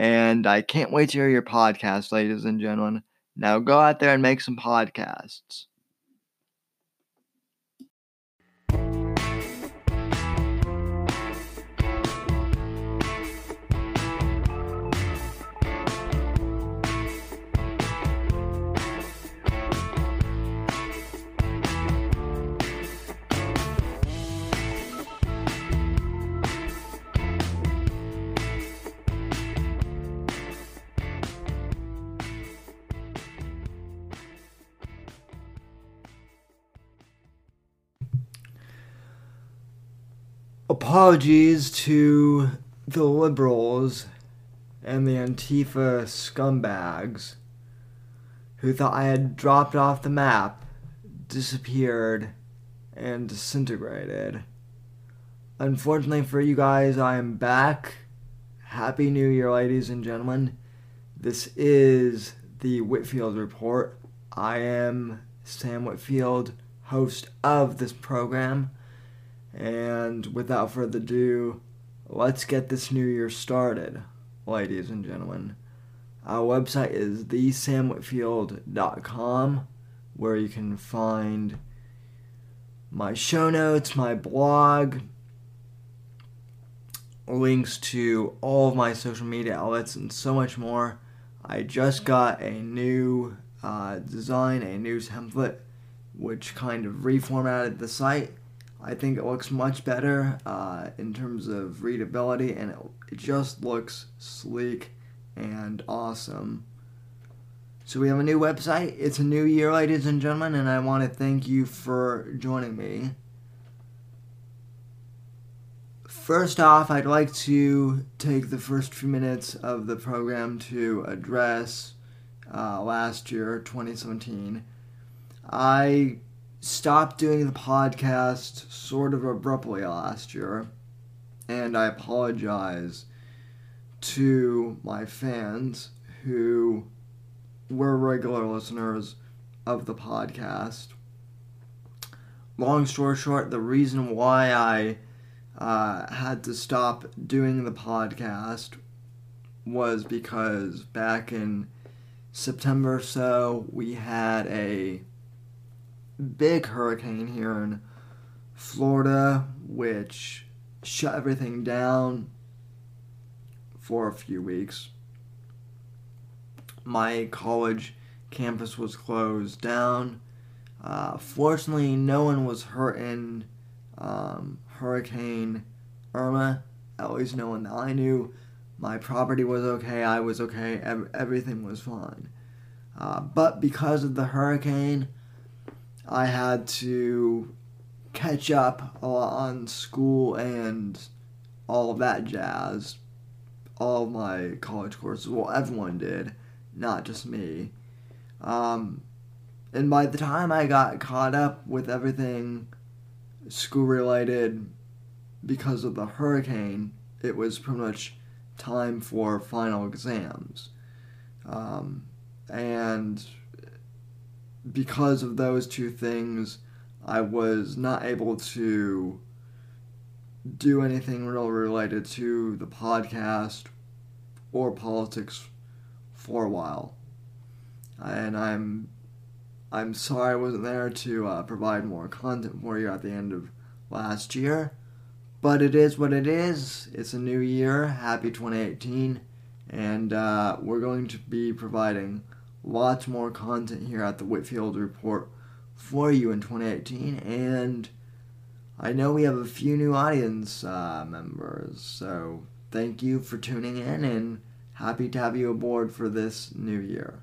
and I can't wait to hear your podcast, ladies and gentlemen. Now go out there and make some podcasts. Apologies to the liberals and the Antifa scumbags who thought I had dropped off the map, disappeared, and disintegrated. Unfortunately for you guys, I am back. Happy New Year, ladies and gentlemen. This is the Whitfield Report. I am Sam Whitfield, host of this program. And without further ado, let's get this new year started, ladies and gentlemen. Our website is thesamwhitfield.com, where you can find my show notes, my blog, links to all of my social media outlets, and so much more. I just got a new uh, design, a new template, which kind of reformatted the site I think it looks much better uh, in terms of readability, and it, it just looks sleek and awesome. So we have a new website. It's a new year, ladies and gentlemen, and I want to thank you for joining me. First off, I'd like to take the first few minutes of the program to address uh, last year, 2017. I stopped doing the podcast sort of abruptly last year, and I apologize to my fans who were regular listeners of the podcast. Long story short, the reason why I uh, had to stop doing the podcast was because back in September or so, we had a big hurricane here in Florida, which shut everything down for a few weeks. My college campus was closed down. Uh, fortunately, no one was hurt in um, Hurricane Irma. At least no one that I knew. My property was okay. I was okay. Ev- everything was fine. Uh, but because of the hurricane, I had to catch up on school and all of that jazz. All of my college courses. Well, everyone did, not just me. Um, and by the time I got caught up with everything school related because of the hurricane, it was pretty much time for final exams. Um, and because of those two things, I was not able to do anything real related to the podcast or politics for a while. And I'm I'm sorry I wasn't there to uh, provide more content for you at the end of last year. But it is what it is. It's a new year. Happy 2018. And uh, we're going to be providing lots more content here at the Whitfield Report for you in 2018. And I know we have a few new audience uh, members. So thank you for tuning in and happy to have you aboard for this new year.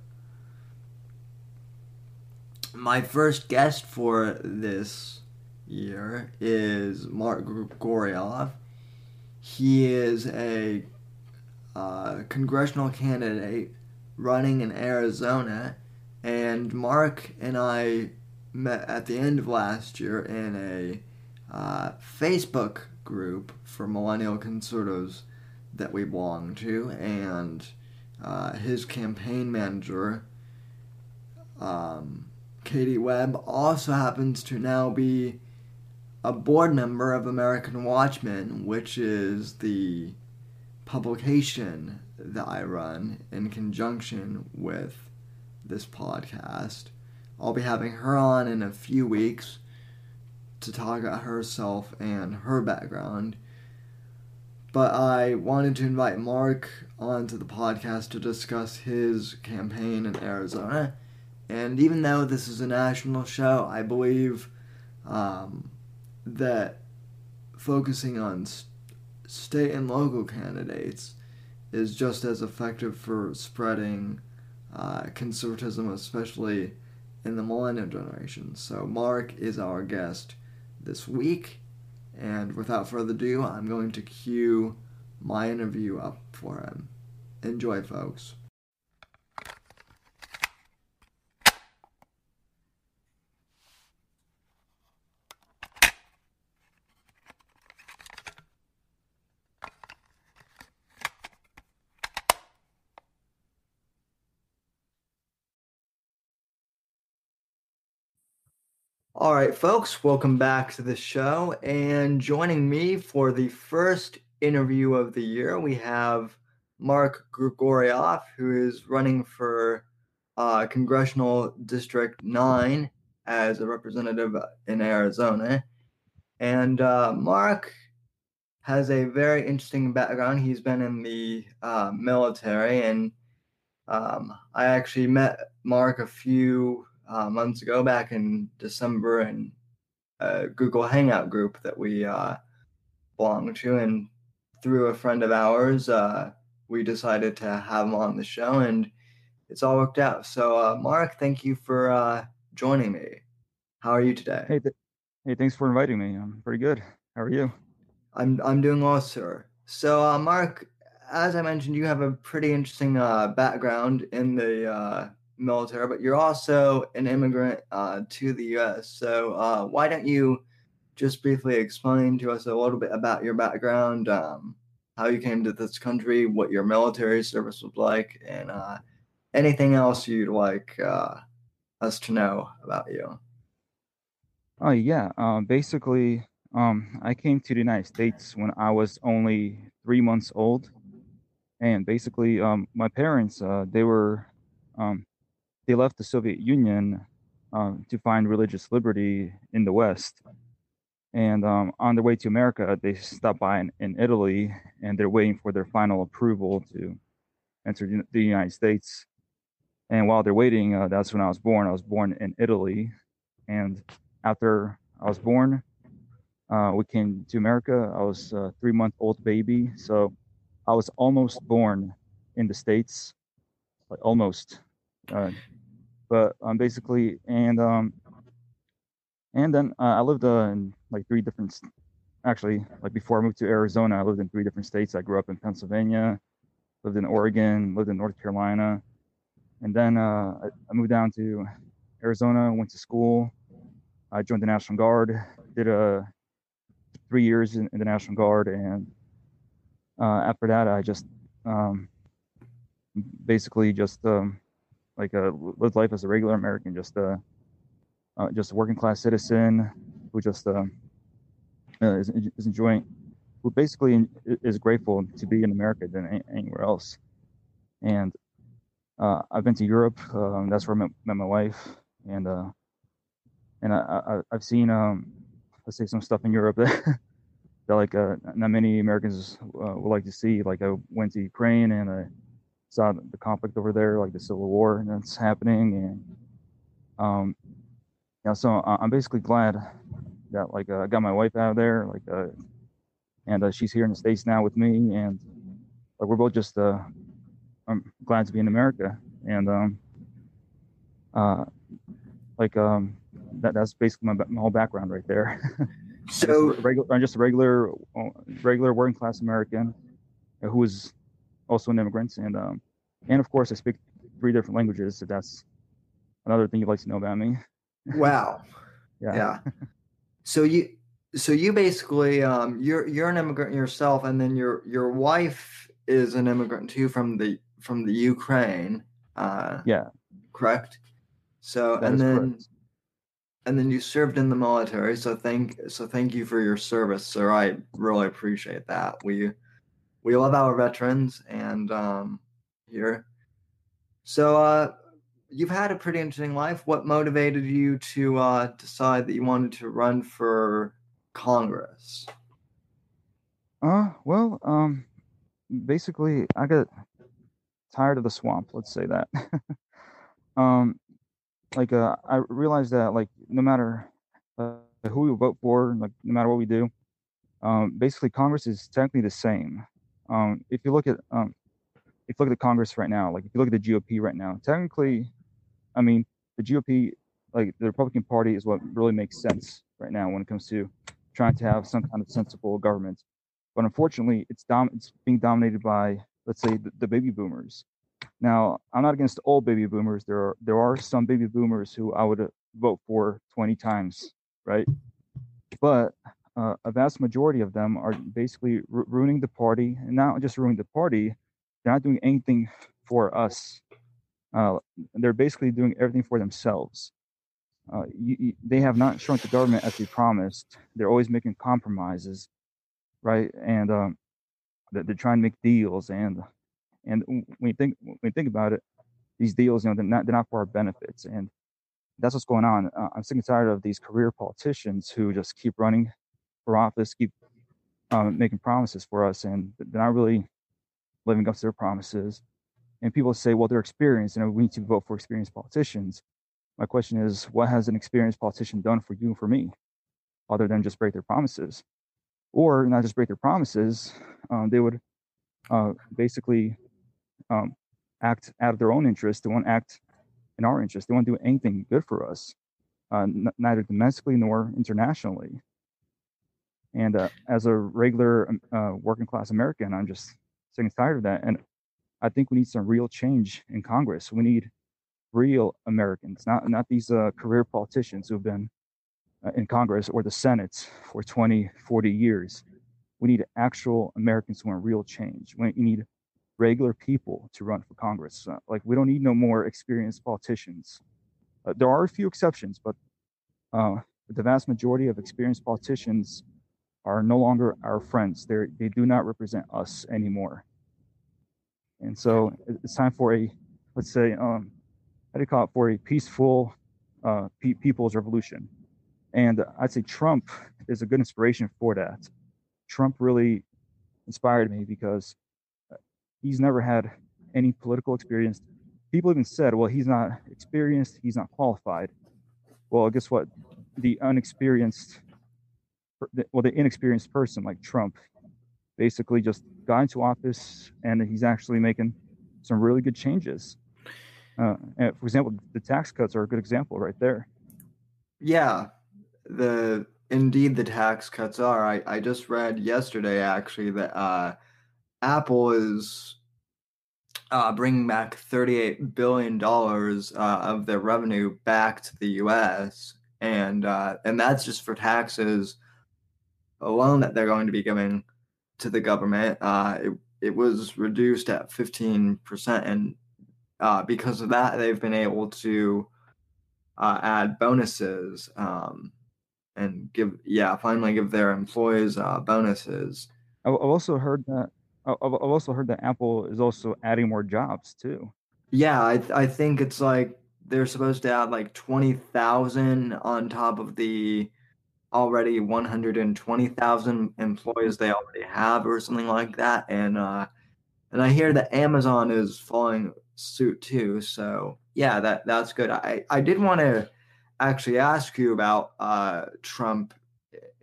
My first guest for this year is Mark Grigoriev. He is a uh, congressional candidate running in Arizona, and Mark and I met at the end of last year in a uh, Facebook group for millennial conservatives that we belong to, and uh, his campaign manager, um, Katie Webb, also happens to now be a board member of American Watchmen, which is the publication that I run in conjunction with this podcast. I'll be having her on in a few weeks to talk about herself and her background. But I wanted to invite Mark onto the podcast to discuss his campaign in Arizona. And even though this is a national show, I believe um, that focusing on st- state and local candidates is just as effective for spreading uh, conservatism, especially in the millennial generation. So, Mark is our guest this week, and without further ado, I'm going to cue my interview up for him. Enjoy, folks. All right, folks, welcome back to the show. And joining me for the first interview of the year, we have Mark Grigoriev, who is running for uh, Congressional District 9 as a representative in Arizona. And uh, Mark has a very interesting background. He's been in the uh, military, and um, I actually met Mark a few uh, months ago, back in December, in a Google Hangout group that we uh, belong to, and through a friend of ours, uh, we decided to have him on the show, and it's all worked out. So, uh, Mark, thank you for uh, joining me. How are you today? Hey, th- hey, thanks for inviting me. I'm pretty good. How are you? I'm I'm doing well, sir. So, uh, Mark, as I mentioned, you have a pretty interesting uh, background in the uh, military, but you're also an immigrant uh, to the U.S. So uh, why don't you just briefly explain to us a little bit about your background, um, how you came to this country, what your military service was like, and uh, anything else you'd like uh, us to know about you? Oh yeah, um, basically, um, I came to the United States when I was only three months old, and basically, um, my parents they were um, they left the Soviet Union um, to find religious liberty in the West. And um, on their way to America, they stopped by in, in, Italy and they're waiting for their final approval to enter the United States. And while they're waiting, uh, that's when I was born. I was born in Italy. And after I was born, uh, we came to America. I was a three month old baby. So I was almost born in the States, like almost. Uh, but um, basically, and um, and then uh, I lived uh, in like three different. Actually, like before I moved to Arizona, I lived in three different states. I grew up in Pennsylvania, lived in Oregon, lived in North Carolina, and then uh, I, I moved down to Arizona. Went to school. I joined the National Guard. Did a uh, three years in, in the National Guard, and uh, after that, I just um, basically just um, like uh, lived life as a regular American, just a uh, just a working class citizen who just uh, uh, is, is enjoying, who basically is grateful to be in America than anywhere else. And uh, I've been to Europe. Um, that's where I met, met my wife, and uh, and I, I have seen um, let's say some stuff in Europe that that like uh, not many Americans uh, would like to see. Like I went to Ukraine and I saw the conflict over there, like the civil war that's happening, and um, yeah. So I'm basically glad that like uh, I got my wife out of there, like, uh, and uh, she's here in the states now with me, and like we're both just uh, I'm glad to be in America, and um, uh, like um, that that's basically my, my whole background right there. So I'm regular, I'm just a regular, uh, regular working class American who is also an immigrant, and um, and of course I speak three different languages. So that's another thing you'd like to know about me. Wow. yeah. Yeah. so you, so you basically, um, you're you're an immigrant yourself, and then your your wife is an immigrant too from the from the Ukraine. Uh, yeah. Correct. So That and then correct. and then you served in the military. So thank so thank you for your service, sir. I really appreciate that. We we love our veterans and um, here. So uh, you've had a pretty interesting life. What motivated you to uh, decide that you wanted to run for Congress? Uh, well, um, basically, I got tired of the swamp. Let's say that. um, like, uh, I realized that, like, no matter uh, who we vote for, like, no matter what we do, um, basically, Congress is technically the same. Um, if you look at, um, if you look at the Congress right now, like, if you look at the GOP right now, technically, I mean, the GOP, like, the Republican Party, is what really makes sense right now when it comes to trying to have some kind of sensible government. But unfortunately, it's dom- it's being dominated by, let's say, the, the baby boomers. Now, I'm not against all baby boomers. There are there are some baby boomers who I would uh, vote for 20 times, right? But uh, a vast majority of them are basically ru- ruining the party, and not just ruining the party. They're not doing anything for us. Uh, they're basically doing everything for themselves. Uh, you, you, they have not shrunk the government as they promised. They're always making compromises, right? And um, they're, trying to make deals. And and when you think when you think about it, these deals, you know, they're not they're not for our benefits. And that's what's going on. Uh, I'm sick and tired of these career politicians who just keep running for office, keep um, making promises for us, and they're not really living up to their promises. And people say, well, they're experienced, and we need to vote for experienced politicians. My question is, what has an experienced politician done for you and for me, other than just break their promises, or not just break their promises? Um, they would uh, basically um, act out of their own interest. They won't act in our interest. They won't do anything good for us, uh, n- neither domestically nor internationally. And uh, as a regular um, uh, working class American, I'm just sick and tired of that. And I think we need some real change in Congress. We need real Americans, not not these uh, career politicians who've been uh, in Congress or the Senate for 20, 40 years. We need actual Americans who want real change. We need regular people to run for Congress. Uh, like we don't need no more experienced politicians. Uh, there are a few exceptions, but the vast majority of experienced politicians are no longer our friends. They they do not represent us anymore. And so it's time for a, let's say, um, how do you call it, for a peaceful uh, pe- people's revolution. And I'd say Trump is a good inspiration for that. Trump really inspired me because uh, he's never had any political experience. People even said, well, he's not experienced, he's not qualified. Well, guess what? The unexperienced, well, the inexperienced person like Trump basically just got into office and he's actually making some really good changes. Uh, for example, the tax cuts are a good example right there. Yeah, the indeed the tax cuts are. I, I just read yesterday actually that uh, Apple is uh, bringing back thirty-eight billion dollars uh, of their revenue back to the U.S. and uh, and that's just for taxes alone that they're going to be giving to the government. Uh, it, it was reduced at 15%. And uh, because of that, they've been able to uh, add bonuses um, and give, yeah, finally give their employees uh, bonuses. I've also heard that. I've also heard that Apple is also adding more jobs too. Yeah, I I think it's like they're supposed to add like twenty thousand on top of the already 120,000 employees they already have or something like that. And uh and I hear that Amazon is following suit too. So yeah that that's good. I I did want to actually ask you about uh Trump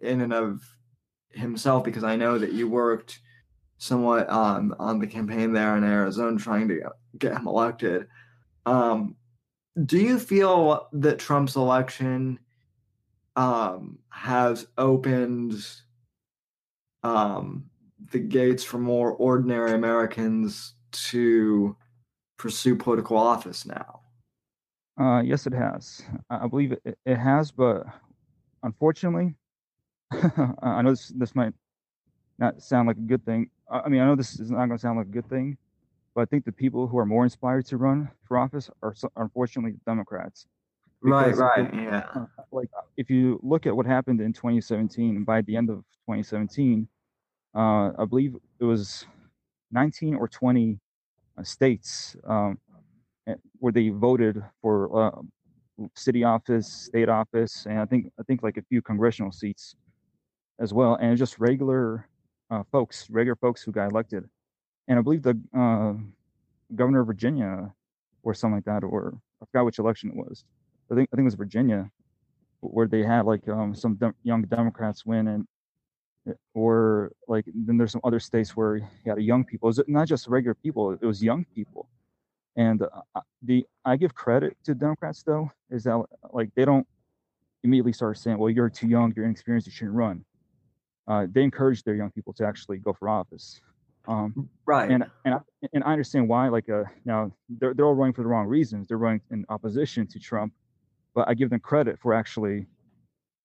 in and of himself because I know that you worked somewhat um on the campaign there in Arizona trying to get him elected. Um do you feel that Trump's election um, has opened um, the gates for more ordinary Americans to pursue political office now? Uh, yes, it has. I believe it, it has, but unfortunately, I know this, this might not sound like a good thing. I mean, I know this is not going to sound like a good thing, but I think the people who are more inspired to run for office are unfortunately Democrats. Right, right, yeah. Uh, like if you look at what happened in 2017, by the end of 2017, uh, I believe it was 19 or 20 uh, states um, eh, where they voted for uh, city office, state office, and I think I think like a few congressional seats as well, and just regular uh, folks, regular folks who got elected. And I believe the uh, governor of Virginia or something like that, or I forgot which election it was I think I think it was Virginia, where they had like um, some de- young Democrats win, and eh, or like then there's some other states where you had young people. It was not just regular people; it was young people. And uh, the I give credit to Democrats though is that like they don't immediately start saying, "Well, you're too young, you're inexperienced, you shouldn't run." Uh, they encourage their young people to actually go for office. Um, right. And and I, and I understand why. Like, uh, now they're they're all running for the wrong reasons. They're running in opposition to Trump, but I give them credit for actually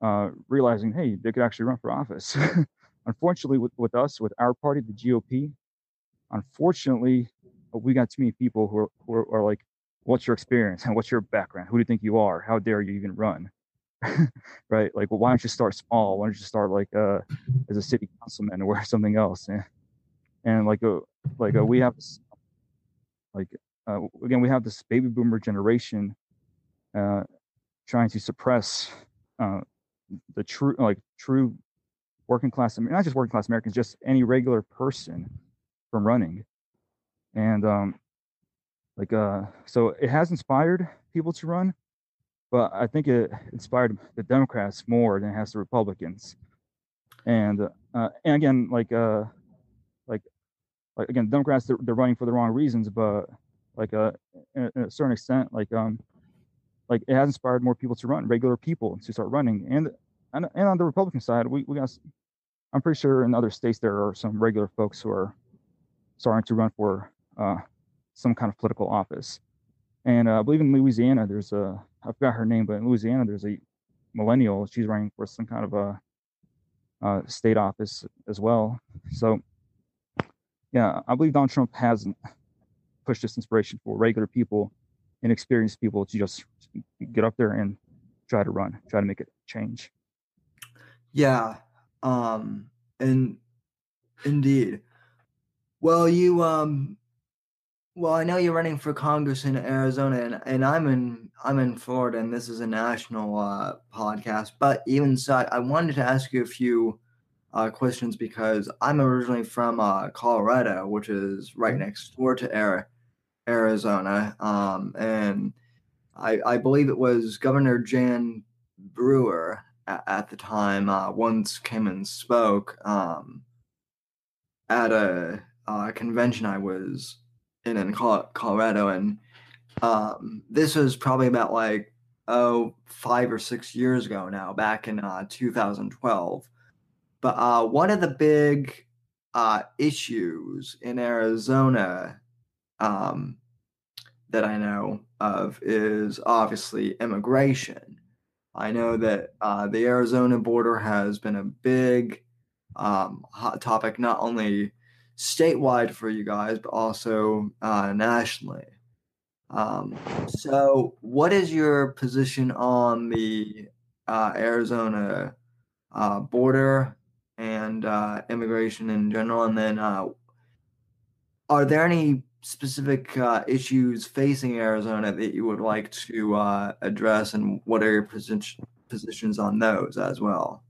uh, realizing, hey, they could actually run for office. unfortunately, with, with us, with our party, the GOP, unfortunately, we got too many people who are, who are, are like, what's your experience and what's your background? Who do you think you are? How dare you even run? right? Like, well, why don't you start small? Why don't you start like uh, as a city councilman or something else? And, and like, uh, like uh, we have this, like, uh, again, we have this baby boomer generation uh, trying to suppress uh, the true like true working class not just working class americans just any regular person from running. And um like uh so it has inspired people to run but i think it inspired the democrats more than it has the republicans. And uh and again like uh like like again democrats they're, they're running for the wrong reasons but like uh in a certain extent like um like it has inspired more people to run, regular people to start running. And and, and on the Republican side, we, we got I'm pretty sure in other states there are some regular folks who are starting to run for uh, some kind of political office. And uh, I believe in Louisiana, there's a I forgot her name, but in Louisiana there's a millennial. She's running for some kind of a, a state office as well. So yeah, I believe Donald Trump has pushed this inspiration for regular people inexperienced people to just get up there and try to run, try to make it change. Yeah. Um and indeed. Well, you um well, I know you're running for Congress in Arizona and, and I'm in I'm in Florida and this is a national uh, podcast, but even so I wanted to ask you a few uh, questions because I'm originally from uh, Colorado, which is right mm-hmm. next door to Arizona Arizona, um, and I, I, believe it was Governor Jan Brewer at, at the time uh, once came and spoke um, at a, a, convention I was in in Colorado, and um, this was probably about like oh five or six years ago now, back in uh, 2012. But uh, one of the big uh, issues in Arizona um, that I know of is obviously immigration. I know that uh, the Arizona border has been a big um, hot topic, not only statewide for you guys, but also uh, nationally. Um, so, what is your position on the uh, Arizona uh, border and uh, immigration in general? And then, uh, are there any specific uh, issues facing Arizona that you would like to uh, address, and what are your position, positions on those as well?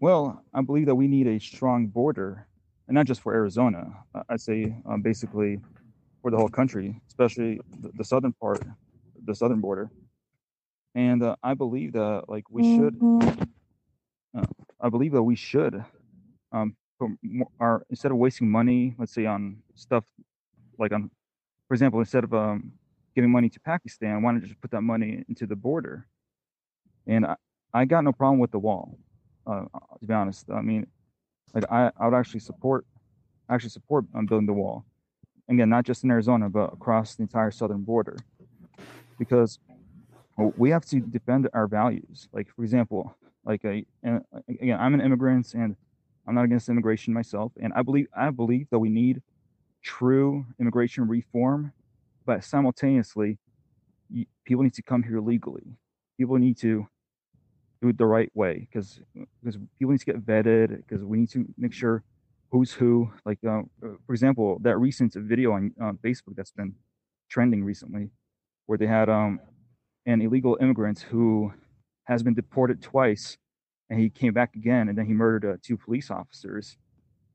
Well, I believe that we need a strong border, and not just for Arizona. I'd say um, basically for the whole country, especially the, the southern part, the southern border. And uh, I believe that like we should, uh, I believe that we should, um, put more, our instead of wasting money, let's say on stuff like on, for example, instead of um, giving money to Pakistan, why not just put that money into the border? And I, I got no problem with the wall, uh, to be honest. I mean, like I, I would actually support, actually support um, building the wall. Again, not just in Arizona, but across the entire southern border, because we have to defend our values. Like, for example, like a, again, I'm an immigrant and I'm not against immigration myself, and I believe I believe that we need true immigration reform, but simultaneously, people need to come here legally. People need to do it the right way because because people need to get vetted because we need to make sure who's who. Like uh, for example, that recent video on on Facebook that's been trending recently, where they had um an illegal immigrant who has been deported twice, and he came back again, and then he murdered uh, two police officers,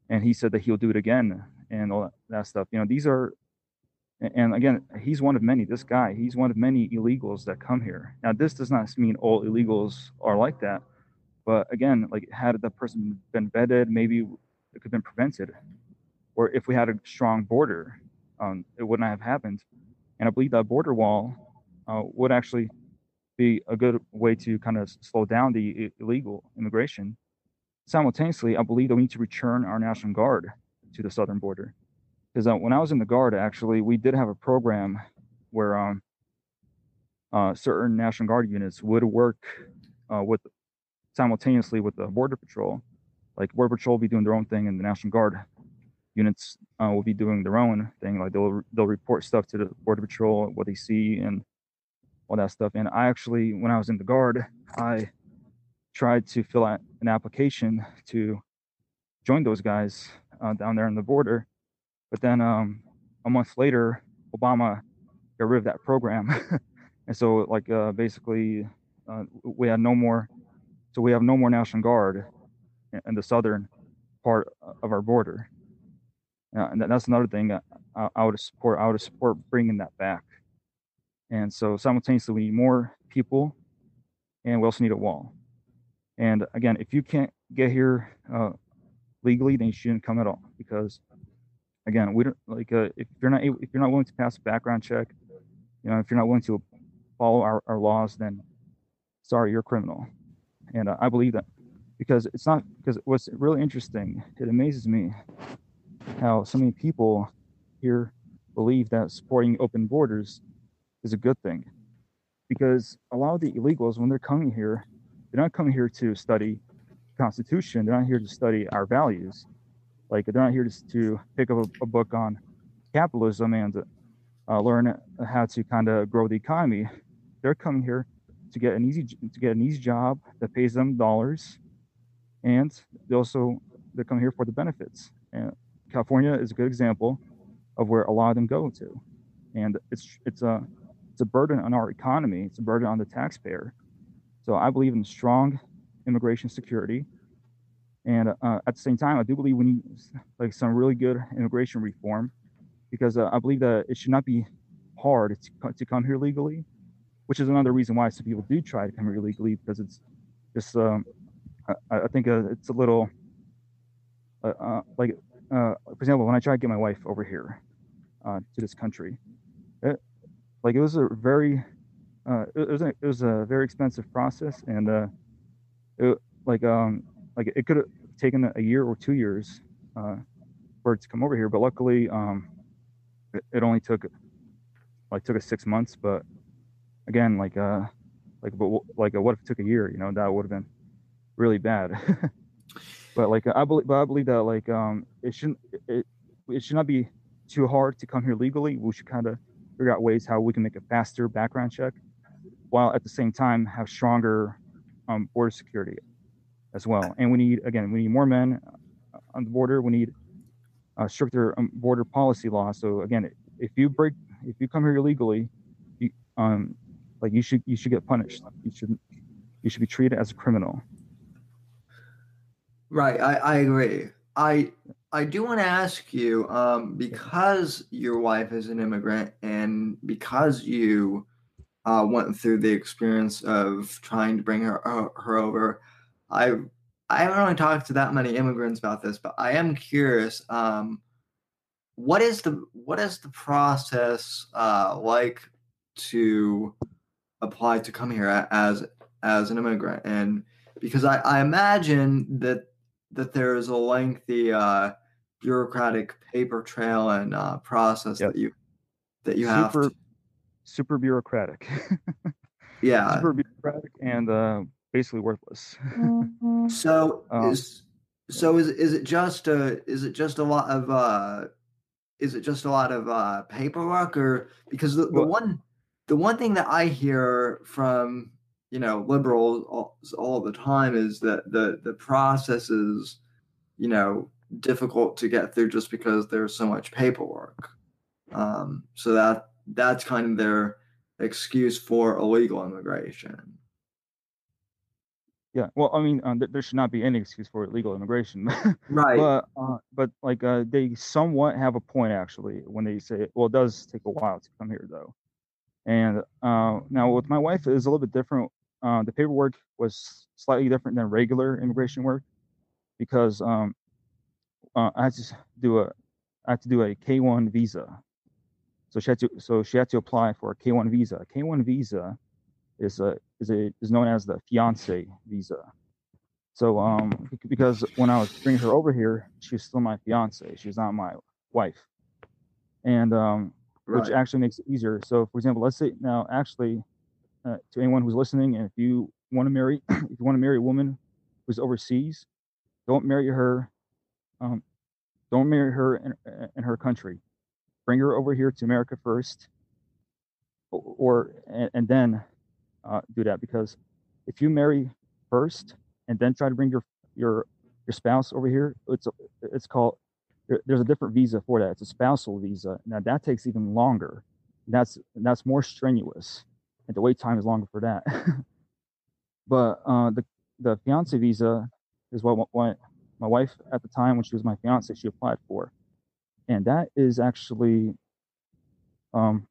and he said that he'll do it again and all that stuff. You know, these are and again, he's one of many. This guy, he's one of many illegals that come here. Now, this does not mean all illegals are like that, but again, like had the person been vetted, maybe it could have been prevented. Or if we had a strong border, um, it would not have happened. And I believe that border wall uh, would actually be a good way to kind of slow down the illegal immigration. Simultaneously, I believe that we need to return our National Guard to the southern border because uh, when I was in the guard, actually, we did have a program where um, uh, certain National Guard units would work uh, with simultaneously with the Border Patrol. Like Border Patrol will be doing their own thing, and the National Guard units uh, will be doing their own thing. Like they'll they'll report stuff to the Border Patrol, what they see, and all that stuff. And I actually, when I was in the guard, I tried to fill out an application to join those guys uh, down there on the border but then um, a month later, Obama got rid of that program, and so like uh, basically uh, we had no more. So we have no more National Guard in the southern part of our border. Uh, and that's another thing I, I would support. I would support bringing that back. And so simultaneously, we need more people, and we also need a wall. And again, if you can't get here uh, legally, then you shouldn't come at all because again, we don't like uh, if you're not if you're not willing to pass a background check, you know, if you're not willing to follow our, our laws, then sorry, you're a criminal. And uh, I believe that because it's not because what's really interesting, it amazes me how so many people here believe that supporting open borders is a good thing. Because a lot of the illegals, when they're coming here, they're not coming here to study Constitution. They're not here to study our values. Like they're not here just to pick up a, a book on capitalism and uh, learn how to kind of grow the economy. They're coming here to get an easy to get an easy job that pays them dollars, and they also they're coming here for the benefits. And California is a good example of where a lot of them go to, and it's it's a it's a burden on our economy. It's a burden on the taxpayer. So I believe in strong immigration security. And uh, at the same time, I do believe we need like some really good immigration reform because uh, I believe that it should not be hard to, to come here legally, which is another reason why some people do try to come here legally because it's just, um, I, I, think uh, it's a little uh, uh, like, uh, for example, when I tried to get my wife over here to this country, it, like it was a very, it, was a, it was a very expensive process and it, like um like it could have taken a year or two years uh, for it to come over here, but luckily um, it, it only took like took us six months. But again, like uh, like but like what if it took a year? You know, that would have been really bad. but like I believe, but I believe that like um, it shouldn't it, it should not be too hard to come here legally. We should kind of figure out ways how we can make a faster background check, while at the same time have stronger um, border security as well. And we need again, we need more men uh, on the border. We need a stricter um, border policy law. So again, if you break, if you come here illegally, you um, like you should you should get punished. You should you should be treated as a criminal. Right, I, I agree. I I do want to ask you, um, because your wife is an immigrant and because you uh, went through the experience of trying to bring her uh, her over, I I haven't really talked to that many immigrants about this, but I am curious. Um, what is the what is the process uh, like to apply to come here as as an immigrant? And because I, I imagine that that there is a lengthy uh, bureaucratic paper trail and uh, process yep. that you that you super, have to. Super bureaucratic. yeah, super bureaucratic and uh, basically worthless. so um, is so is is it just a is it just a lot of uh is it just a lot of uh paperwork or because the, the well, one the one thing that I hear from you know liberals all, all the time is that the the process is you know difficult to get through just because there's so much paperwork um, so that that's kind of their excuse for illegal immigration. Yeah well i mean uh, th- there should not be any excuse for illegal immigration. Right. But uh, but like uh, they somewhat have a point actually when they say well it does take a while to come here though. And uh, now with my wife is a little bit different. Uh, the paperwork was slightly different than regular immigration work because um, uh, I had to do a I had to do a K1 visa. So she had to so she had to apply for a K1 visa. A K1 visa is a is a is known as the fiance visa. So um because when I was bringing her over here, she was still my fiance. She's not my wife, and um right. which actually makes it easier. So for example, let's say now actually uh, to anyone who's listening, and if you want to marry, if you want to marry a woman who's overseas, don't marry her. Um, don't marry her in, in her country. Bring her over here to America first, or, and, then uh, do that because if you marry first and then try to bring your your your spouse over here, it's a, it's called there's a different visa for that. It's a spousal visa. Now that takes even longer. That's that's more strenuous and the wait time is longer for that. but uh, the the fiance visa is what, what my wife at the time when she was my fiance she applied for, and that is actually um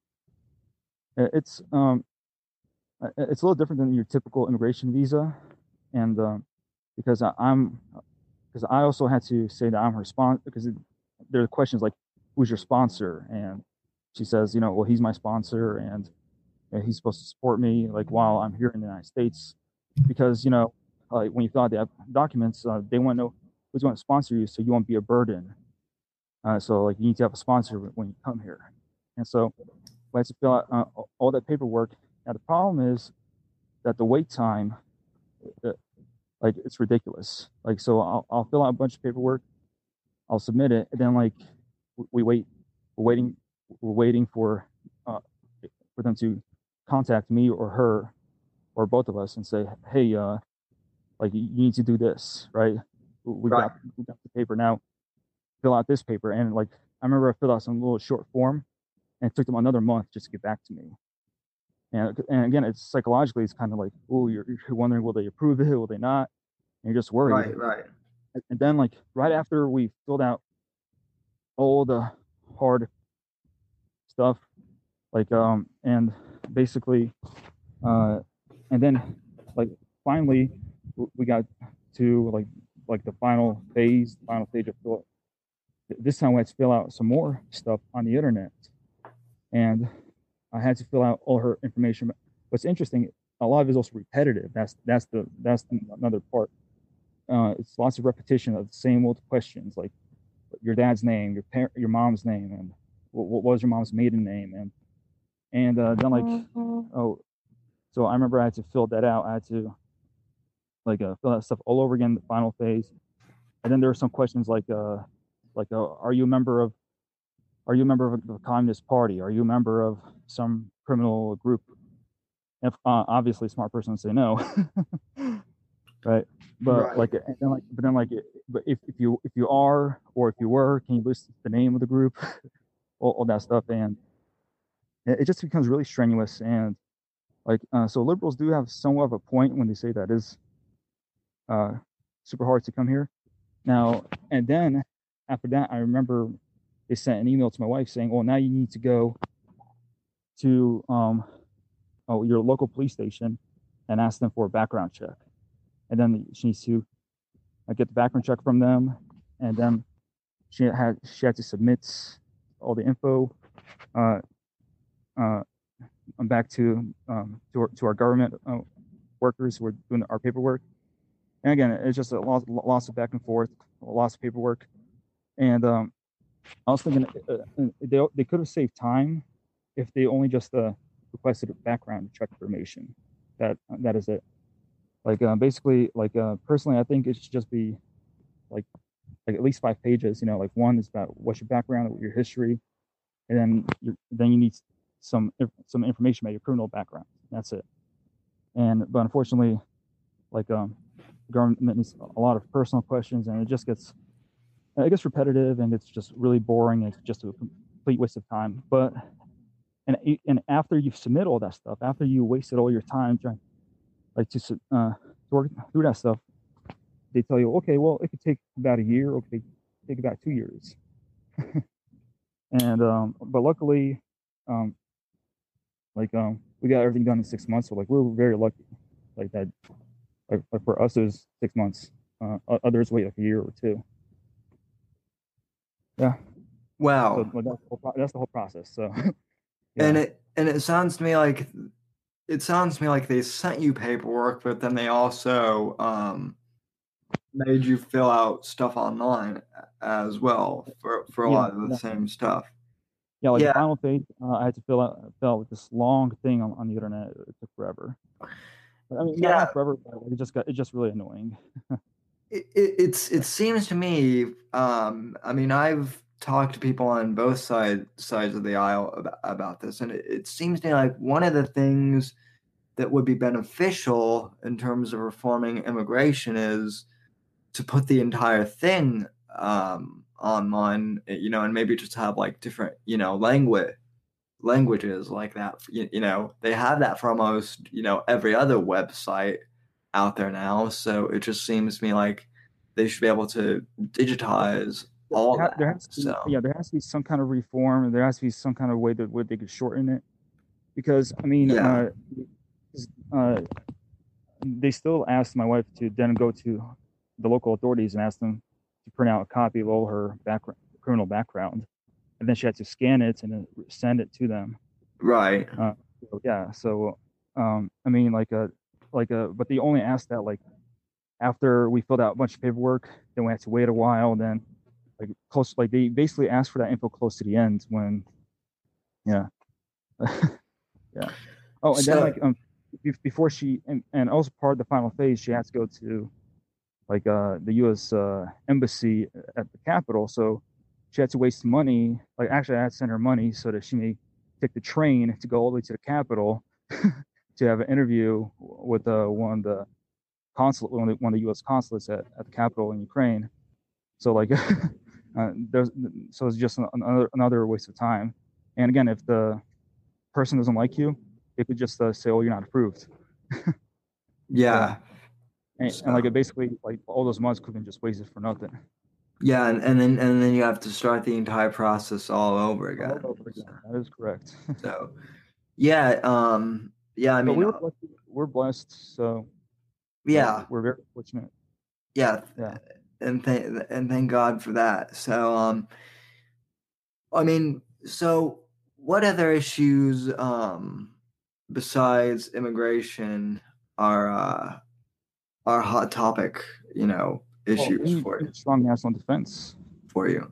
it's um it's a little different than your typical immigration visa, and um, because I, am because I also had to say that I'm her sponsor because it, there are questions like who's your sponsor and she says you know well he's my sponsor and he's supposed to support me like while I'm here in the United States, because you know, like when you fill out the documents, uh, they want to know who's going to sponsor you, so you won't be a burden. Uh, so like you need to have a sponsor when you come here, and so I had to fill out uh, all that paperwork. Now the problem is that the wait time, uh, like it's ridiculous. Like so, I'll, I'll fill out a bunch of paperwork, I'll submit it, and then like we wait, we're waiting, we're waiting for uh, for them to contact me or her or both of us and say, hey, uh, like you need to do this, right? We right. got we got the paper now. Fill out this paper, and like I remember I filled out some little short form, and it took them another month just to get back to me. And and again, it's psychologically, it's kind of like, oh, you're, you're wondering, will they approve it? Will they not? And you're just worried. Right, right. And then like right after we filled out all the hard stuff, like um, and basically, uh, and then like finally we got to like like the final phase, final stage of. This time we had to fill out some more stuff on the internet, and I had to fill out all her information. What's interesting, a lot of it is also repetitive. That's that's the that's another part. Uh, it's lots of repetition of the same old questions, like your dad's name, your parent, your mom's name, and what, what was your mom's maiden name, and and uh, then like mm-hmm. oh so i remember i had to fill that out i had to like uh, fill that stuff all over again the final phase and then there were some questions like uh like uh, are you a member of are you a member of the communist party? Are you a member of some criminal group? If uh, obviously a smart person would say no right? But Right. like and then like but then like but if, if you if you are or if you were can you list the name of the group? All, all that stuff and it, it just becomes really strenuous and like uh, so liberals do have somewhat of a point when they say that is uh super hard to come here. Now and then after that i remember they sent an email to my wife saying well now you need to go to um oh your local police station and ask them for a background check. And then she needs to uh, get the background check from them. And then she had she had to submit all the info uh uh back to um to our, to our government uh, workers who are doing our paperwork. And again it's just a lots, lots of back and forth lots of paperwork and um i was thinking uh, uh, they, they could have saved time if they only just uh, requested background check information that that is it. Like uh, basically like uh, personally i think it should just be like like at least five pages you know like one is about what's your background your history and then you then you need some some information about your criminal background. That's it. And but unfortunately like um government needs a lot of personal questions and it just gets it gets repetitive and it's just really boring and it's just a complete waste of time. But and and after you submit all that stuff after you wasted all your time trying like to uh to work through that stuff they tell you okay well it could take about a year could take about two years. And um but luckily um like um we got everything done in six months so like we were very lucky like that like, like for us it was six months uh others wait like a year or two yeah Wow. so that's, the whole pro- that's the whole process so And it and it sounds to me like it sounds to me like they sent you paperwork, but then they also um, made you fill out stuff online as well for for a Yeah, lot of the yeah. same stuff. Yeah, like Yeah. the final page, uh, I had to fill out fill out this long thing on, on the internet. It took forever. But, I mean, Yeah. not forever. But it just got it just really annoying. It, it, it's it seems to me. Um, I mean, I've talked to people on both side sides of the aisle about, about this, and it, it seems to me like one of the things that would be beneficial in terms of reforming immigration is to put the entire thing um, online, you know, and maybe just have like different, you know, language languages like that. You, you know, they have that for almost, you know, every other website out there now. So it just seems to me like they should be able to digitize all There that. there has to be, so yeah, there has to be some kind of reform, and there has to be some kind of way that where they could shorten it. Because I mean, Yeah. uh, uh, they still asked my wife to then go to the local authorities and ask them to print out a copy of all her background, criminal background, and then she had to scan it and send it to them. right. So, yeah so um i mean like a like a but they only asked that like after we filled out a bunch of paperwork then we had to wait a while then like close like they basically asked for that info close to the end when yeah. Yeah. Oh and So- then like um before she and, and also part of the final phase she has to go to like uh the us uh embassy at the capital so she had to waste money like actually i had to send her money so that she may take the train to go all the way to the Capital to have an interview with uh, one of the consulate, one of the, one of the U.S. consulates at, at the capital in Ukraine. So like, uh, there's so it's just an- another another waste of time. And again, if the person doesn't like you, they could just uh, say, "Oh, you're not approved," Yeah. and, and like it basically like all those months could have been just wasted for nothing. Yeah, and, and then and then you have to start the entire process all over again. All over again. That is correct. So, yeah, um, yeah, I mean, we're uh, we're blessed, so yeah, we're very fortunate. yeah, Yeah. and thank and thank God for that. So, um, I mean, so what other issues, um, besides immigration, are uh, are hot topic, you know, Well, issues we for you strong national defense. for you?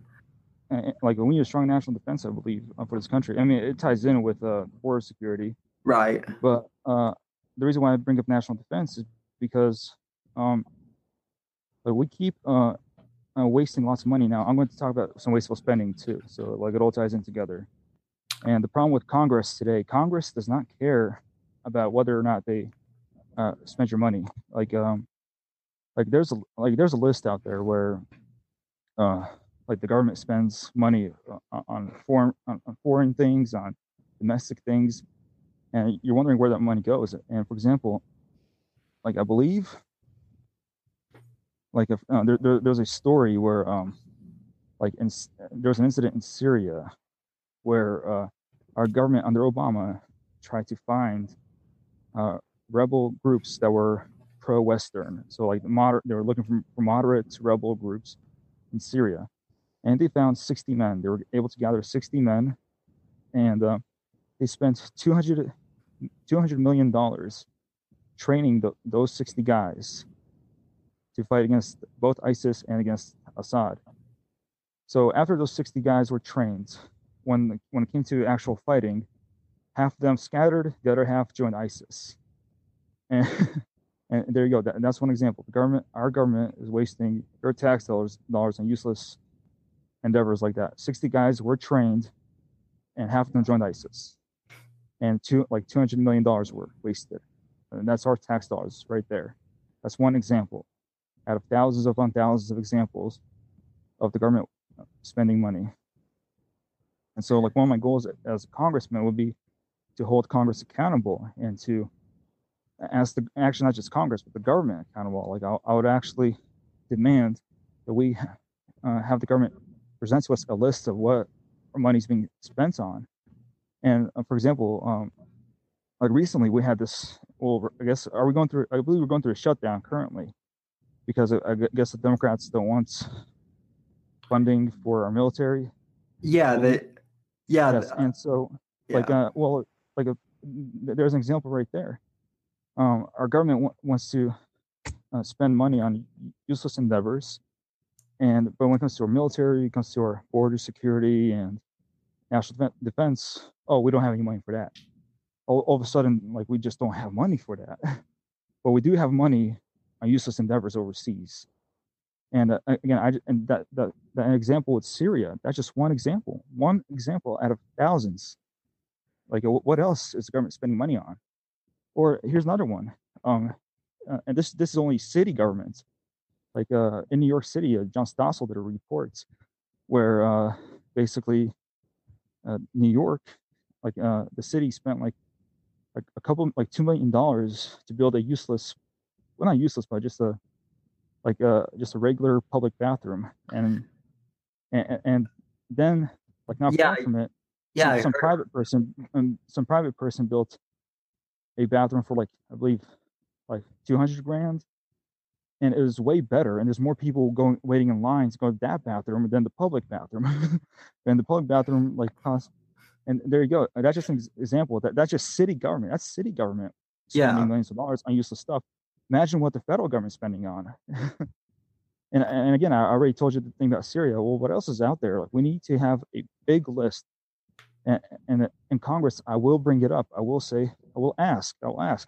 like we need a strong national defense, I believe, for this country. I mean, it ties in with uh, border security, Right. but uh, the reason why I bring up national defense is because um, like we keep uh, uh, wasting lots of money. Now I'm going to talk about some wasteful spending too. So like it all ties in together. And the problem with Congress today, Congress does not care about whether or not they uh, spend your money. Like um, like there's a like there's a list out there where uh, like the government spends money uh, on foreign on foreign things, on domestic things, and you're wondering where that money goes. And for example, like I believe, like if uh, there, there, there's a story where um, like in, there's an incident in Syria where uh, our government under Obama tried to find uh, rebel groups that were pro-Western. So like the moderate, they were looking for, for moderate rebel groups in Syria, and they found 60 men. They were able to gather 60 men, and uh, they spent 200 200 million dollars training the, those 60 guys to fight against both ISIS and against Assad. So after those 60 guys were trained, when when it came to actual fighting, half of them scattered, the other half joined ISIS. And and there you go. That, that's one example. The government, our government, is wasting their tax dollars dollars on useless endeavors like that. 60 guys were trained, and half of them joined ISIS and two like 200 million dollars were wasted. And that's our tax dollars right there. That's one example. Out of thousands upon thousands of examples of the government spending money. And so like one of my goals as a congressman would be to hold congress accountable and to ask the actually not just congress but the government accountable. Like i, I would actually demand that we uh, have the government present to us a list of what money's being spent on and uh, for example, um, like recently we had this. Well, I guess are we going through? I believe we're going through a shutdown currently because I guess the Democrats don't want funding for our military. Yeah, they. Yeah, yes, and so yeah. like uh, well, like a, there's an example right there. Um, our government w- wants to uh, spend money on useless endeavors, and but when it comes to our military, it comes to our border security and national defense, oh, we don't have any money for that. All, all of a sudden, like we just don't have money for that. but we do have money on useless endeavors overseas. And uh, again, I and that, that that example with Syria, that's just one example, one example out of thousands. Like, what else is the government spending money on? Or here's another one. Um, uh, and this this is only city governments. Like uh, in New York City, uh, John Stossel did a report where uh, basically uh, New York, like uh, the city spent like a, a couple like two million dollars to build a useless, well not useless, but just a like a uh, just a regular public bathroom, and and, and then like not yeah, far from it, yeah, some, some private person, um, some private person built a bathroom for like I believe like two hundred grand, and it was way better. And there's more people going waiting in lines to go to that bathroom than the public bathroom. and the public bathroom like cost. And there you go. Uh, that's just an example. That that's just city government. That's city government spending yeah. millions of dollars on useless stuff. Imagine what the federal government's spending on. and and again, I already told you the thing about Syria. Well, what else is out there? Like we need to have a big list. And, and in Congress, I will bring it up. I will say, I will ask. I will ask,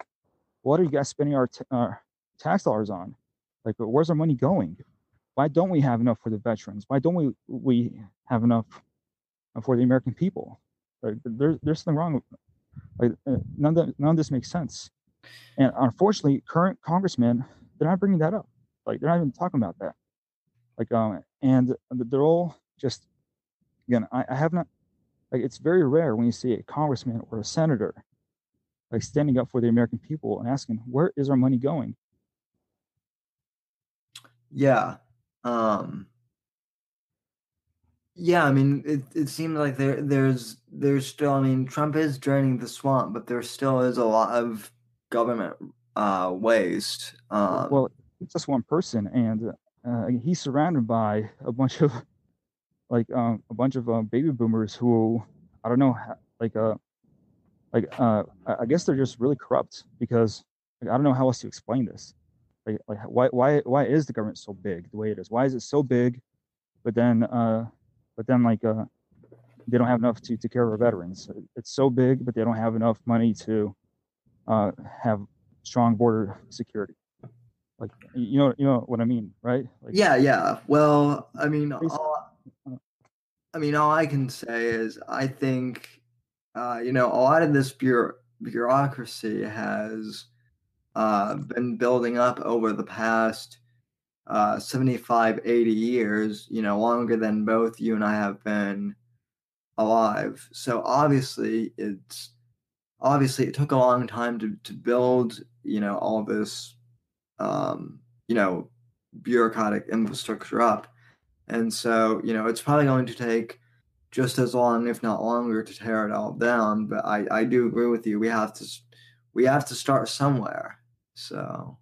what are you guys spending our, t- our tax dollars on? Like, where's our money going? Why don't we have enough for the veterans? Why don't we we have enough uh, for the American people? Like, there's there's something wrong. Like, uh, none of none of this makes sense. And unfortunately, current congressmen they're not bringing that up. Like, they're not even talking about that. Like, um, and they're all just again. I, I have not like it's very rare when you see a congressman or a senator like standing up for the American people and asking, where is our money going? Yeah. Um Yeah, I mean it it seems like there there's there's still I mean Trump is draining the swamp, but there still is a lot of government uh waste. Um Well, it's just one person and uh, he's surrounded by a bunch of like um, a bunch of uh, baby boomers who I don't know like uh like uh I guess they're just really corrupt because like, I don't know how else to explain this like, like why why why is the government so big the way it is? Why is it so big? But then uh, but then like uh, they don't have enough to take care of our veterans. It's so big, but they don't have enough money to uh, have strong border security. Like you know, you know what I mean, right? Like, yeah, yeah. Well, I mean, all, I mean, all I can say is I think, uh, you know, a lot of this bureau- bureaucracy has uh, been building up over the past uh, 75, 80 years, you know, longer than both you and I have been alive. So obviously, it's obviously it took a long time to, to build, you know, all this, um, you know, bureaucratic infrastructure up. And so, you know, it's probably going to take just as long, if not longer, to tear it all down. But I, I do agree with you. We have to, we have to start somewhere. So,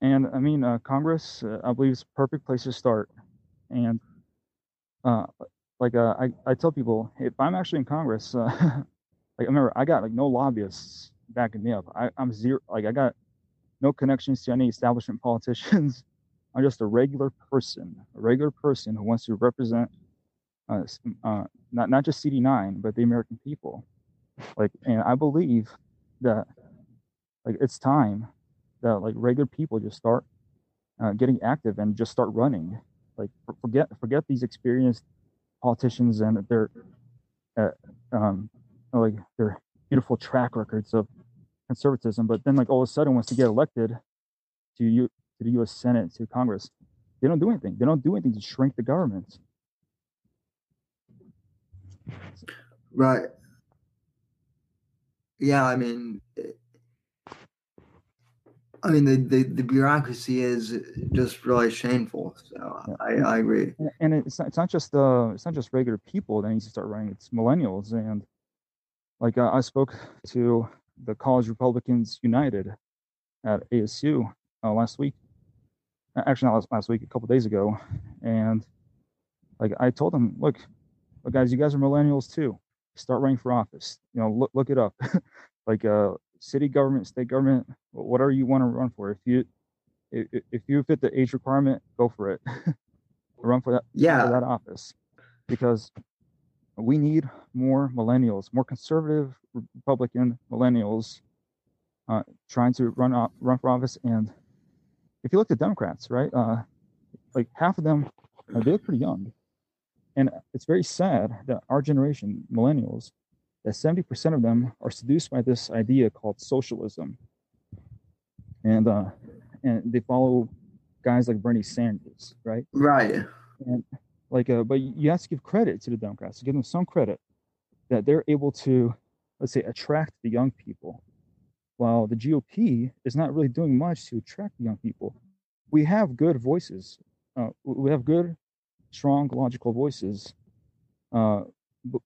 and I mean, uh, Congress, uh, I believe, is a perfect place to start. And uh, like uh, I, I tell people, if I'm actually in Congress, uh, like remember, I got like no lobbyists backing me up. I, I'm zero. Like I got no connections to any establishment politicians. I'm just a regular person, a regular person who wants to represent uh, uh, not not just CD9, but the American people. Like, and I believe that like it's time that like regular people just start uh, getting active and just start running. Like, forget forget these experienced politicians and their uh, um, like their beautiful track records of conservatism, but then like all of a sudden wants to get elected to you to the U.S. Senate to Congress, they don't do anything. They don't do anything to shrink the government. Right. Yeah, I mean, I mean the, the, the bureaucracy is just really shameful. So yeah. I, I agree. And it's not, it's not just uh it's not just regular people that needs to start running. It's millennials and like uh, I spoke to the College Republicans United at ASU uh, last week. Actually, not last, last week, a couple days ago, and like I told them, look, look, guys, you guys are millennials too. Start running for office. You know, look look it up. like uh, city government, state government, whatever you want to run for. If you if, if you fit the age requirement, go for it. run for that yeah for that office because we need more millennials, more conservative Republican millennials uh, trying to run off, run for office. And if you look at Democrats, right, uh, like half of them, uh, they look pretty young. And it's very sad that our generation, millennials, that 70% of them are seduced by this idea called socialism. And uh, and they follow guys like Bernie Sanders, right? Right. And like, uh, but you have to give credit to the Democrats, give them some credit that they're able to, let's say, attract the young people, while the GOP is not really doing much to attract the young people. We have good voices. Uh, we have good, strong, logical voices uh, uh,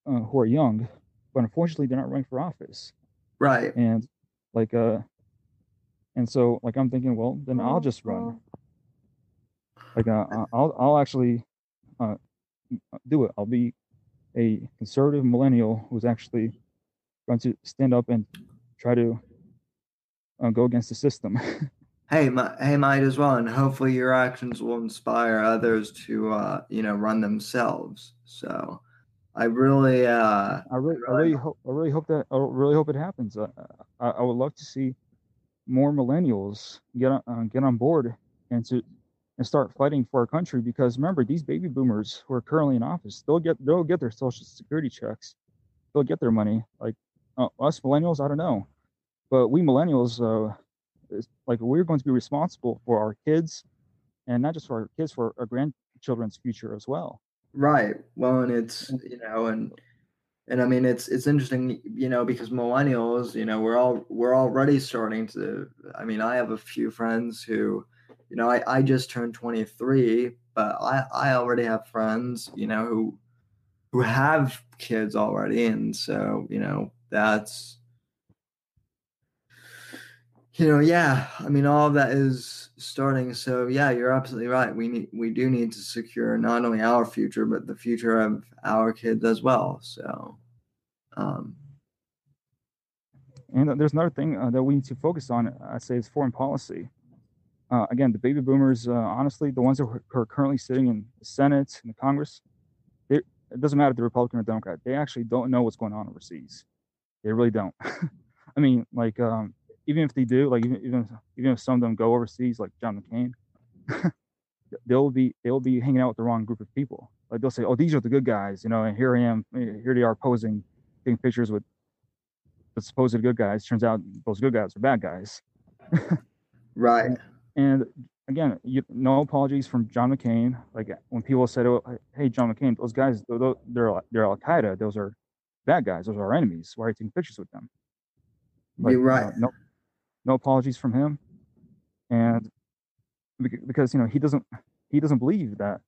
who are young, but unfortunately, they're not running for office. Right. And like, uh, and so like I'm thinking, well, then I'll just run. Like, uh, I'll I'll actually uh, do it. I'll be a conservative millennial who's actually going to stand up and try to uh, go against the system. hey, my, hey, might as well, and hopefully your actions will inspire others to, uh, you know, run themselves. So, I really, uh, I really, I really, hope, I really hope that, I really hope it happens. Uh, I, I would love to see more millennials get on, uh, get on board and to and start fighting for our country because remember these baby boomers who are currently in office they'll get they'll get their social security checks. They'll get their money. Like uh, us millennials i don't know. But we millennials uh like we're going to be responsible for our kids and not just for our kids for our grandchildren's future as well right well and it's mm. you know and and i mean it's it's interesting you know because millennials you know we're all we're already starting to i mean i have a few friends who you know, I, I just turned 23, but I, I already have friends, you know, who who have kids already. And so, you know, that's you know, yeah, I mean all of that is starting. So yeah, you're absolutely right. We need we do need to secure not only our future, but the future of our kids as well. So um and there's another thing uh, that we need to focus on, I say, is foreign policy uh, again, the baby boomers, uh, honestly, the ones who are currently sitting in the Senate and the Congress, they, it doesn't matter if they're Republican or Democrat. They actually don't know what's going on overseas. They really don't. I mean, like, um, even if they do, like even even even if some of them go overseas, like John McCain, they'll be they'll be hanging out with the wrong group of people. Like they'll say, "Oh, these are the good guys," you know, and here I am, eh, here they are posing, taking pictures with the supposed good guys. Turns out those good guys are bad guys. right. And again, you, no apologies from John McCain. Like when people said, "Oh, hey, John McCain, those guys, they're they're, they're Al Qaeda. Those are bad guys. Those are our enemies. Why are you taking pictures with them?" Like, You're right. no, no apologies from him, and because you know he doesn't he doesn't believe that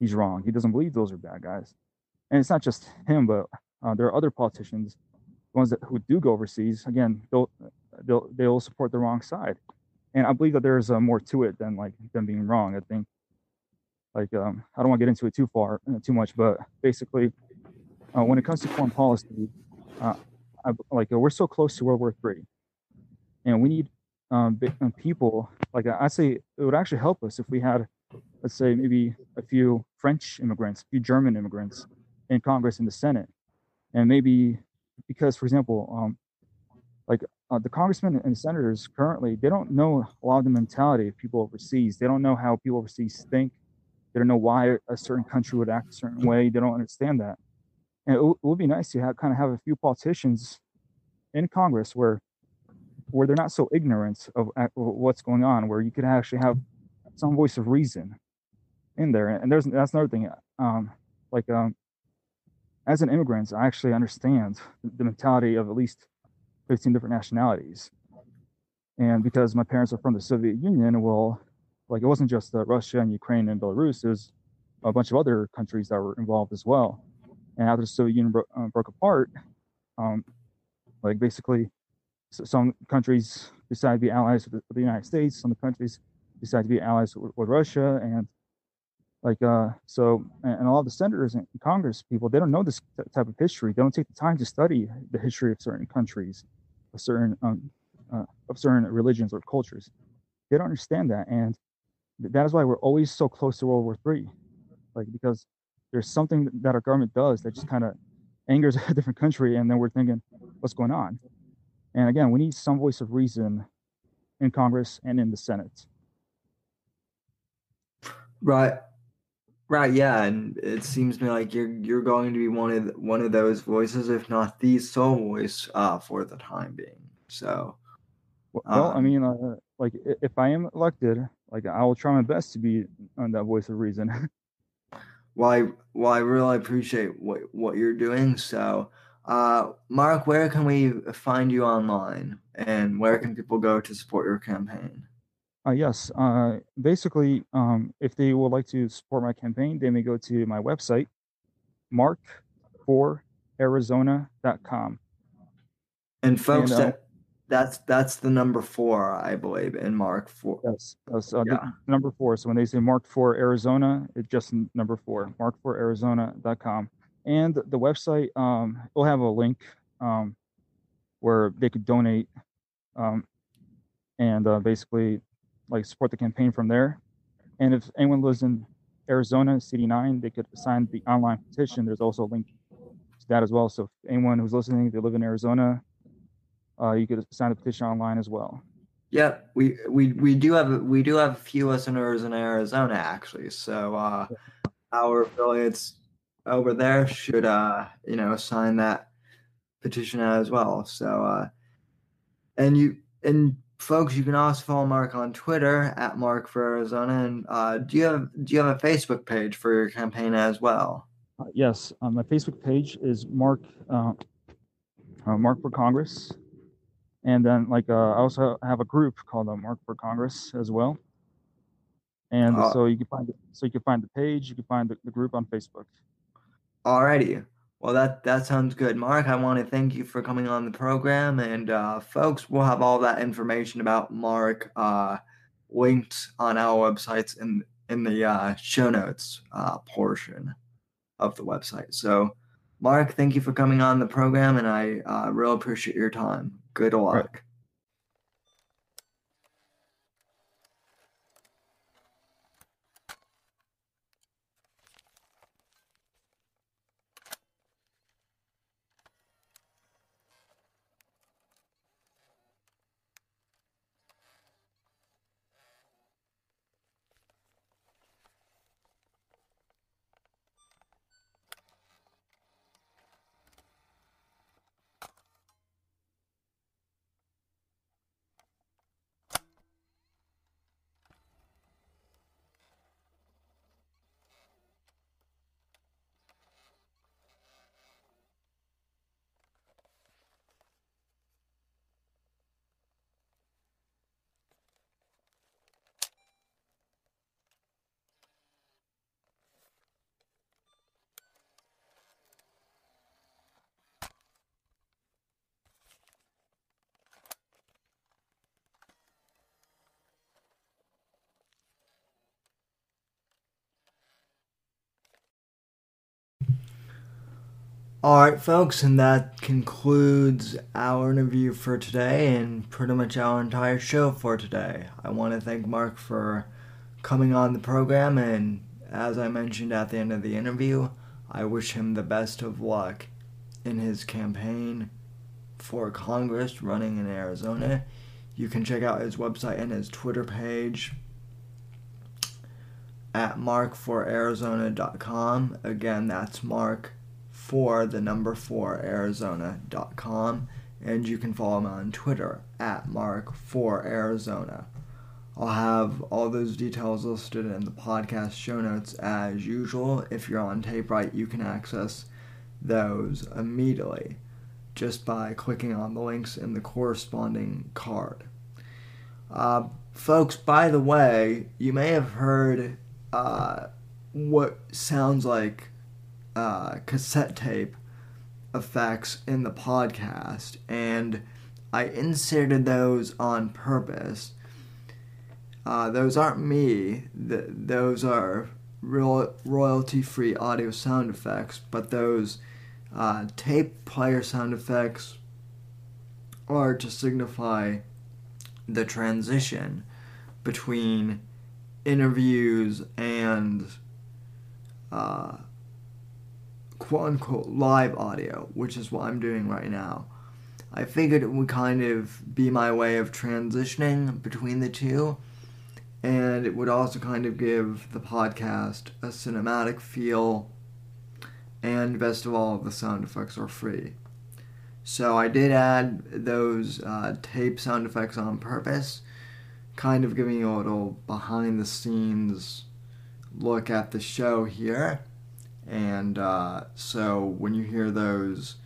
he's wrong. He doesn't believe those are bad guys, and it's not just him, but uh, there are other politicians, ones that who do go overseas. Again, they'll they'll they'll support the wrong side and I believe that there's uh, more to it than like them being wrong. I think, like, um, I don't want to get into it too far, uh, too much, but basically, uh, when it comes to foreign policy, uh, I, like we're so close to World War Three, and we need um, uh, people. Like I say, it would actually help us if we had, let's say, maybe a few French immigrants, a few German immigrants in Congress and the Senate, and maybe because, for example, um, like uh, the congressmen and senators currently they don't know a lot of the mentality of people overseas. They don't know how people overseas think. They don't know why a certain country would act a certain way. They don't understand that. And it, w- it would be nice to have kind of have a few politicians in congress where where they're not so ignorant of, of what's going on where you could actually have some voice of reason in there and there's that's another thing um like um as an immigrant i actually understand the mentality of at least 15 different nationalities. And because my parents are from the Soviet Union, well, like it wasn't just uh, Russia and Ukraine and Belarus, there's a bunch of other countries that were involved as well. And after the Soviet Union bro- uh, broke apart, um, like basically some countries decided to be allies with the, United States, some countries decided to be allies with, with Russia, and like uh so and a lot of the senators and congress people they don't know this type of history. They don't take the time to study the history of certain countries of certain um, uh, of certain religions or cultures. They don't understand that and that is why we're always so close to world war three like because there's something that our government does that just kind of angers a different country and then we're thinking what's going on and again we need some voice of reason in congress and in the senate right Right, yeah, and it seems to me like you're you're going to be one of the, one of those voices, if not the sole voice, uh, for the time being. So, well, um, I mean, uh, like if I am elected, like I will try my best to be on that voice of reason. well, I, well, I really appreciate what what you're doing. So, uh, Mark, where can we find you online, and where can people go to support your campaign? Uh, yes. Uh, basically, um, if they would like to support my campaign, they may go to my website, mark4arizona.com. And folks, and, uh, that, that's that's the number four, I believe, in Mark four. Yes, yes uh, yeah. number four. So when they say Mark for Arizona, it's just number four, mark4arizona.com. And the website um, will have a link um, where they could donate um, and uh, basically like support the campaign from there. And if anyone lives in Arizona, CD9, they could sign the online petition. There's also a link to that as well. So if anyone who's listening, they live in Arizona, uh, you could sign the petition online as well. Yeah, we we we do have we do have a few listeners in Arizona actually. So uh, our affiliates over there should uh you know sign that petition as well. So uh, and you and folks, you can also follow Mark on Twitter at Mark for Arizona. And uh, do you have do you have a Facebook page for your campaign as well? Uh, yes, uh, my Facebook page is Mark uh, uh, Mark for Congress, and then like uh, I also have a group called Mark for Congress as well. And so you can find so you can find the page, you can find the, the group on Facebook. Alrighty. Well, that that sounds good, Mark. I want to thank you for coming on the program, and uh, folks, we'll have all that information about Mark uh, linked on our websites in in the uh, show notes uh, portion of the website. So, Mark, thank you for coming on the program, and I uh, really appreciate your time. Good luck. All right, folks, and that concludes our interview for today and pretty much our entire show for today. I want to thank Mark for coming on the program, and as I mentioned at the end of the interview, I wish him the best of luck in his campaign for Congress running in Arizona. You can check out his website and his Twitter page at mark4arizona.com. Again, that's mark for the number 4 arizona.com and you can follow him on Twitter at mark4arizona. I'll have all those details listed in the podcast show notes as usual. If you're on Tape Right, you can access those immediately just by clicking on the links in the corresponding card. Uh, folks, by the way, you may have heard uh, what sounds like uh, cassette tape effects in the podcast, and I inserted those on purpose. Uh, those aren't me. Th- those are real royalty-free audio sound effects, but those uh, tape player sound effects are to signify the transition between interviews and uh, quote unquote live audio, which is what I'm doing right now. I figured it would kind of be my way of transitioning between the two, and it would also kind of give the podcast a cinematic feel, and best of all, the sound effects are free. So I did add those uh, tape sound effects on purpose, kind of giving you a little behind the scenes look at the show here. And uh, so when you hear those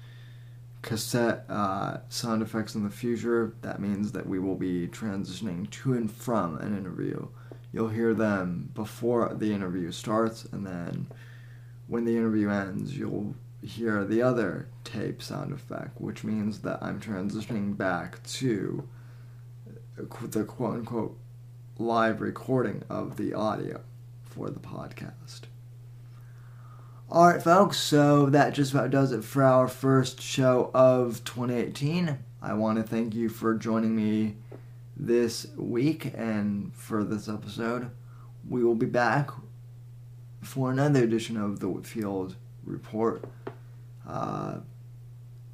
cassette uh, sound effects in the future, that means that we will be transitioning to and from an interview. You'll hear them before the interview starts, and then when the interview ends, you'll hear the other tape sound effect, which means that I'm transitioning back to the quote unquote live recording of the audio for the podcast. All right, folks, so that just about does it for our first show of 2018. I want to thank you for joining me this week and for this episode. We will be back for another edition of the Whitfield Report uh,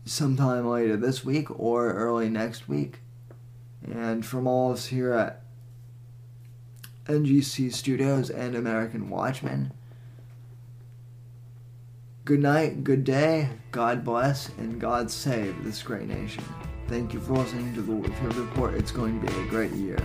sometime later this week or early next week. And from all of us here at NGC Studios and American Watchmen, good night, good day, God bless, and God save this great nation. Thank you for listening to the Whitfield Report. It's going to be a great year.